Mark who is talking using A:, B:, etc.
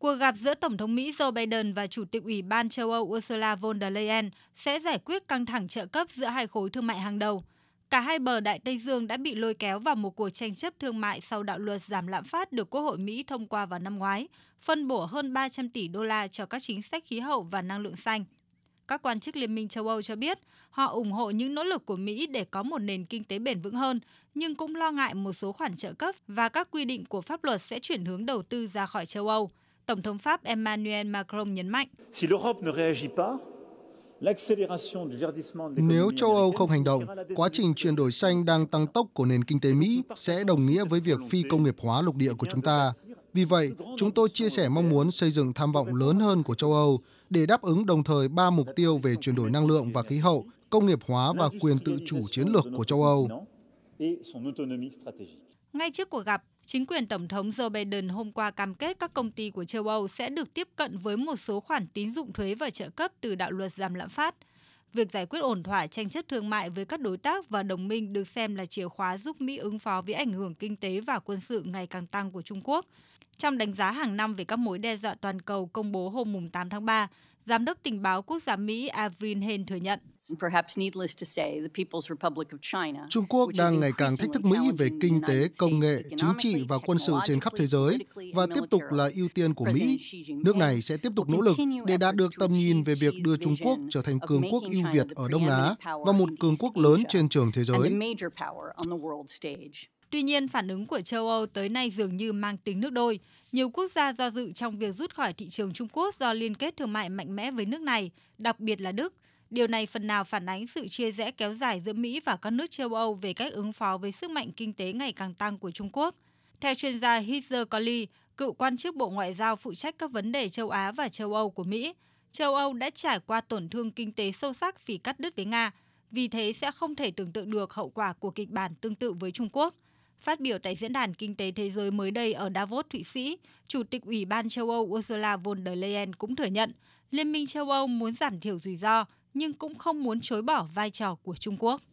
A: Cuộc gặp giữa Tổng thống Mỹ Joe Biden và Chủ tịch Ủy ban châu Âu Ursula von der Leyen sẽ giải quyết căng thẳng trợ cấp giữa hai khối thương mại hàng đầu. Cả hai bờ Đại Tây Dương đã bị lôi kéo vào một cuộc tranh chấp thương mại sau đạo luật giảm lạm phát được Quốc hội Mỹ thông qua vào năm ngoái, phân bổ hơn 300 tỷ đô la cho các chính sách khí hậu và năng lượng xanh. Các quan chức Liên minh châu Âu cho biết họ ủng hộ những nỗ lực của Mỹ để có một nền kinh tế bền vững hơn, nhưng cũng lo ngại một số khoản trợ cấp và các quy định của pháp luật sẽ chuyển hướng đầu tư ra khỏi châu Âu. Tổng thống Pháp Emmanuel Macron nhấn mạnh.
B: Nếu châu Âu không hành động, quá trình chuyển đổi xanh đang tăng tốc của nền kinh tế Mỹ sẽ đồng nghĩa với việc phi công nghiệp hóa lục địa của chúng ta. Vì vậy, chúng tôi chia sẻ mong muốn xây dựng tham vọng lớn hơn của châu Âu để đáp ứng đồng thời ba mục tiêu về chuyển đổi năng lượng và khí hậu, công nghiệp hóa và quyền tự chủ chiến lược của châu Âu.
A: Ngay trước cuộc gặp, chính quyền Tổng thống Joe Biden hôm qua cam kết các công ty của châu Âu sẽ được tiếp cận với một số khoản tín dụng thuế và trợ cấp từ đạo luật giảm lạm phát. Việc giải quyết ổn thỏa tranh chấp thương mại với các đối tác và đồng minh được xem là chìa khóa giúp Mỹ ứng phó với ảnh hưởng kinh tế và quân sự ngày càng tăng của Trung Quốc. Trong đánh giá hàng năm về các mối đe dọa toàn cầu công bố hôm 8 tháng 3, Giám đốc tình báo quốc gia Mỹ Avril Hain thừa nhận.
B: Trung Quốc đang ngày càng thách thức Mỹ về kinh tế, công nghệ, chính trị và quân sự trên khắp thế giới và tiếp tục là ưu tiên của Mỹ. Nước này sẽ tiếp tục nỗ lực để đạt được tầm nhìn về việc đưa Trung Quốc trở thành cường quốc ưu việt ở Đông Á và một cường quốc lớn trên trường thế giới.
A: Tuy nhiên, phản ứng của châu Âu tới nay dường như mang tính nước đôi. Nhiều quốc gia do dự trong việc rút khỏi thị trường Trung Quốc do liên kết thương mại mạnh mẽ với nước này, đặc biệt là Đức. Điều này phần nào phản ánh sự chia rẽ kéo dài giữa Mỹ và các nước châu Âu về cách ứng phó với sức mạnh kinh tế ngày càng tăng của Trung Quốc. Theo chuyên gia Heather Colley, cựu quan chức Bộ Ngoại giao phụ trách các vấn đề châu Á và châu Âu của Mỹ, châu Âu đã trải qua tổn thương kinh tế sâu sắc vì cắt đứt với Nga, vì thế sẽ không thể tưởng tượng được hậu quả của kịch bản tương tự với Trung Quốc – Phát biểu tại Diễn đàn Kinh tế Thế giới mới đây ở Davos, Thụy Sĩ, Chủ tịch Ủy ban châu Âu Ursula von der Leyen cũng thừa nhận Liên minh châu Âu muốn giảm thiểu rủi ro nhưng cũng không muốn chối bỏ vai trò của Trung Quốc.